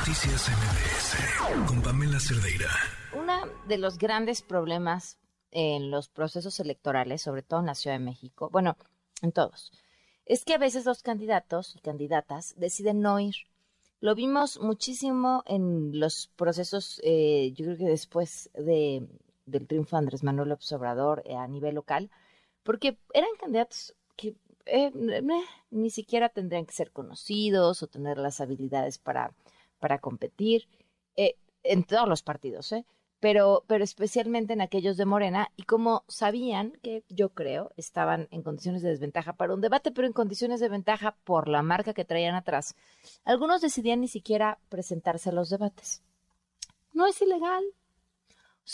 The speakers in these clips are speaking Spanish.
Noticias MBS con Pamela Cerdeira. Uno de los grandes problemas en los procesos electorales, sobre todo en la Ciudad de México, bueno, en todos, es que a veces los candidatos y candidatas deciden no ir. Lo vimos muchísimo en los procesos, eh, yo creo que después de, del triunfo de Andrés Manuel López Obrador eh, a nivel local, porque eran candidatos que eh, ni siquiera tendrían que ser conocidos o tener las habilidades para, para competir eh, en todos los partidos, ¿eh? pero, pero especialmente en aquellos de Morena, y como sabían que yo creo estaban en condiciones de desventaja para un debate, pero en condiciones de ventaja por la marca que traían atrás, algunos decidían ni siquiera presentarse a los debates. No es ilegal,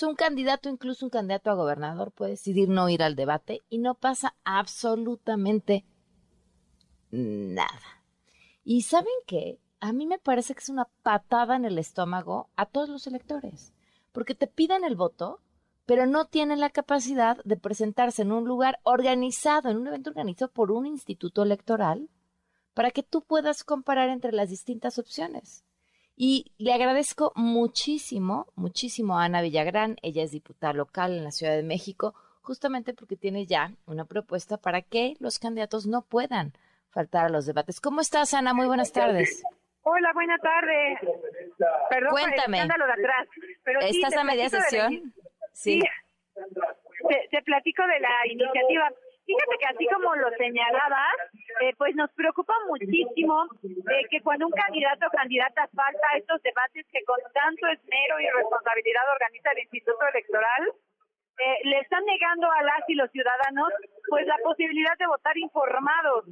un candidato, incluso un candidato a gobernador, puede decidir no ir al debate y no pasa absolutamente nada. Y saben qué? A mí me parece que es una patada en el estómago a todos los electores, porque te piden el voto, pero no tienen la capacidad de presentarse en un lugar organizado, en un evento organizado por un instituto electoral, para que tú puedas comparar entre las distintas opciones. Y le agradezco muchísimo, muchísimo a Ana Villagrán, ella es diputada local en la Ciudad de México, justamente porque tiene ya una propuesta para que los candidatos no puedan faltar a los debates. ¿Cómo estás, Ana? Muy buenas tardes. Hola, buenas tardes. Perdón Cuéntame. de atrás. Pero ¿Estás a media sesión? sí. te platico de la iniciativa. Fíjate que así como lo señalabas, eh, pues nos preocupa muchísimo eh, que cuando un candidato o candidata falta a estos debates que con tanto esmero y responsabilidad organiza el Instituto Electoral, eh, le están negando a las y los ciudadanos pues la posibilidad de votar informados.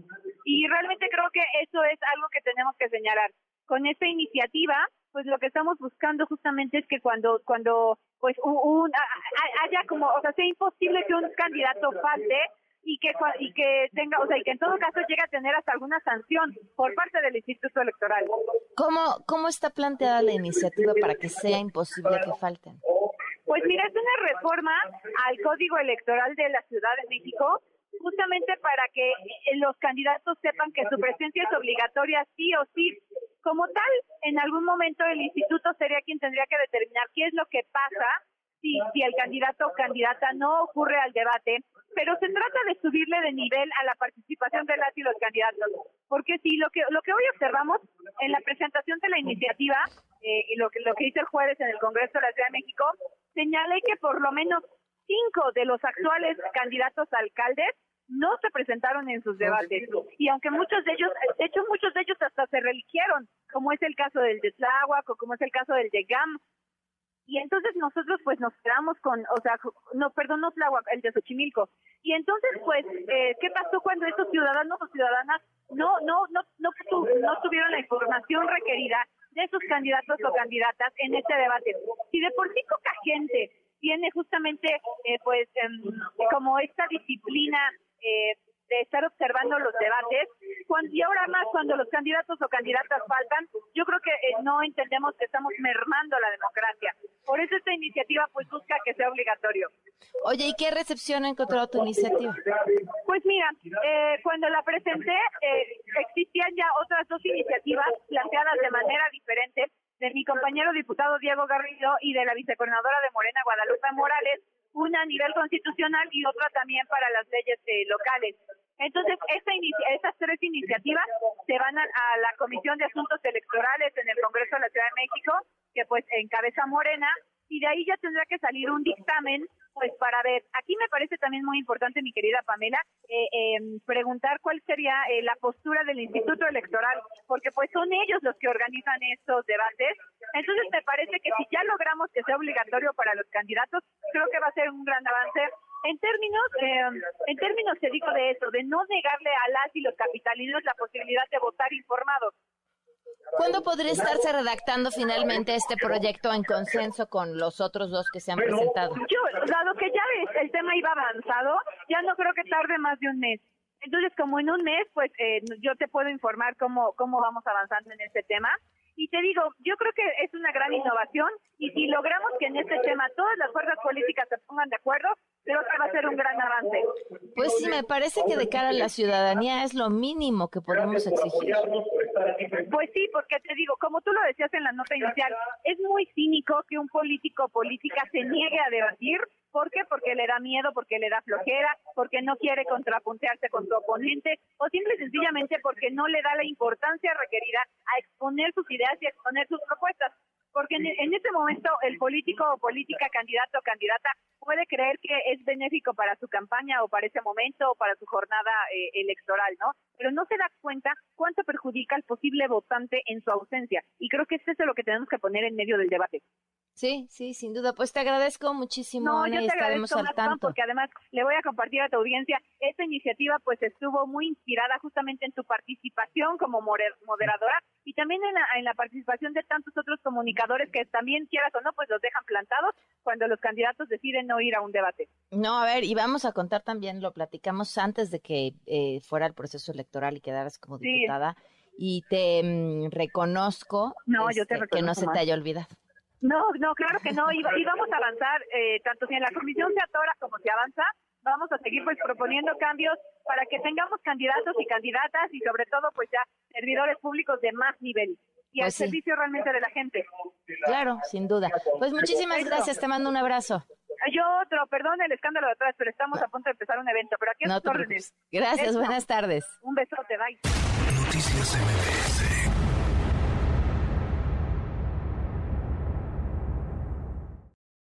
Y realmente creo que eso es algo que tenemos que señalar. Con esta iniciativa, pues lo que estamos buscando justamente es que cuando cuando pues un, haya como, o sea, sea imposible que un candidato falte, y que y que tenga, o sea, y que en todo caso llegue a tener hasta alguna sanción por parte del Instituto Electoral. ¿Cómo cómo está planteada la iniciativa para que sea imposible que falten? Pues mira, es una reforma al Código Electoral de la Ciudad de México justamente para que eh, los candidatos sepan que su presencia es obligatoria sí o sí. Como tal, en algún momento el instituto sería quien tendría que determinar qué es lo que pasa si, si el candidato o candidata no ocurre al debate pero se trata de subirle de nivel a la participación de las y los candidatos, porque si lo que lo que hoy observamos en la presentación de la iniciativa eh, y lo que lo que hizo el jueves en el Congreso de la Ciudad de México señalé que por lo menos cinco de los actuales candidatos a alcaldes no se presentaron en sus debates. Y aunque muchos de ellos, de hecho muchos de ellos hasta se religieron, como es el caso del de Tláhuac o como es el caso del de GAM, y entonces nosotros pues nos quedamos con, o sea, no, perdón, no Tláhuac, el de Xochimilco. Y entonces pues, eh, ¿qué pasó cuando estos ciudadanos o ciudadanas no, no, no, no, tuvieron la información requerida de sus candidatos o candidatas en este debate? Si de por sí poca gente tiene justamente eh, pues em, como esta disciplina eh, de estar observando los debates, cuando, y ahora más cuando los candidatos o candidatas faltan, yo creo que eh, no entendemos que estamos mermando la democracia. Por eso esta iniciativa pues busca que sea obligatorio. Oye, ¿y qué recepción ha encontrado tu iniciativa? Pues mira, eh, cuando la presenté eh, existían ya otras dos iniciativas planteadas de manera diferente de mi compañero diputado Diego Garrido y de la vicecoordinadora de Morena, Guadalupe Morales, una a nivel constitucional y otra también para las leyes eh, locales. Entonces, esta estas tres iniciativas se van a, la Comisión de Asuntos Electorales en el Congreso de la Ciudad de México, pues encabeza Morena, y de ahí ya tendrá que salir un dictamen pues para ver, aquí me parece también muy importante, mi querida Pamela, eh, em, preguntar cuál sería eh, la postura del Instituto Electoral, porque pues son ellos los que organizan estos debates. Entonces me parece que si ya logramos que sea obligatorio para los candidatos, creo que va a ser un gran avance. En términos, eh, en términos te digo de eso, de no negarle a las y los capitalinos la posibilidad de votar informados. ¿Cuándo podría estarse redactando finalmente este proyecto en consenso con los otros dos que se han presentado? Yo, dado que ya el tema iba avanzado, ya no creo que tarde más de un mes. Entonces, como en un mes, pues eh, yo te puedo informar cómo, cómo vamos avanzando en este tema. Y te digo, yo creo que es una gran innovación y si logramos que en este tema todas las fuerzas políticas se pongan de acuerdo, creo que va a ser un gran avance. Pues sí, me parece que de cara a la ciudadanía es lo mínimo que podemos exigir. Pues sí, porque te digo, como tú lo decías en la nota inicial, es muy cínico que un político o política se niegue a debatir. ¿Por qué? Porque le da miedo, porque le da flojera, porque no quiere contrapuntearse con su oponente o simple y sencillamente porque no le da la importancia requerida a exponer sus ideas y a exponer sus propuestas porque en, en este momento el político o política, candidato o candidata puede creer que es benéfico para su campaña o para ese momento o para su jornada eh, electoral, ¿no? Pero no se da cuenta cuánto perjudica al posible votante en su ausencia. Y creo que es eso lo que tenemos que poner en medio del debate. Sí, sí, sin duda. Pues te agradezco muchísimo, No, Ana, yo y estaremos agradezco al tanto. porque además le voy a compartir a tu audiencia, esta iniciativa pues estuvo muy inspirada justamente en tu participación como moderadora y también en la, en la participación de tantos otros comunicadores que también quieras o no pues los dejan plantados cuando los candidatos deciden no ir a un debate. No, a ver, y vamos a contar también, lo platicamos antes de que eh, fuera el proceso electoral y quedaras como Sí. diputada, y te mm, reconozco No, yo te este, que no se te haya olvidado. No, no, claro que no. Y, va- y vamos a avanzar, eh, tanto si en la comisión se atora como se avanza, vamos a seguir pues proponiendo cambios para que tengamos candidatos y candidatas y sobre todo pues ya servidores públicos de más nivel y al Pues sí. servicio realmente de la gente. Claro, sin duda. Pues muchísimas gracias, te mando un abrazo. Yo otro, perdón el escándalo de atrás, pero estamos a punto de empezar un evento, pero aquí No órdenes. Gracias, Eso. buenas tardes. Un besote, bye. Noticias MBS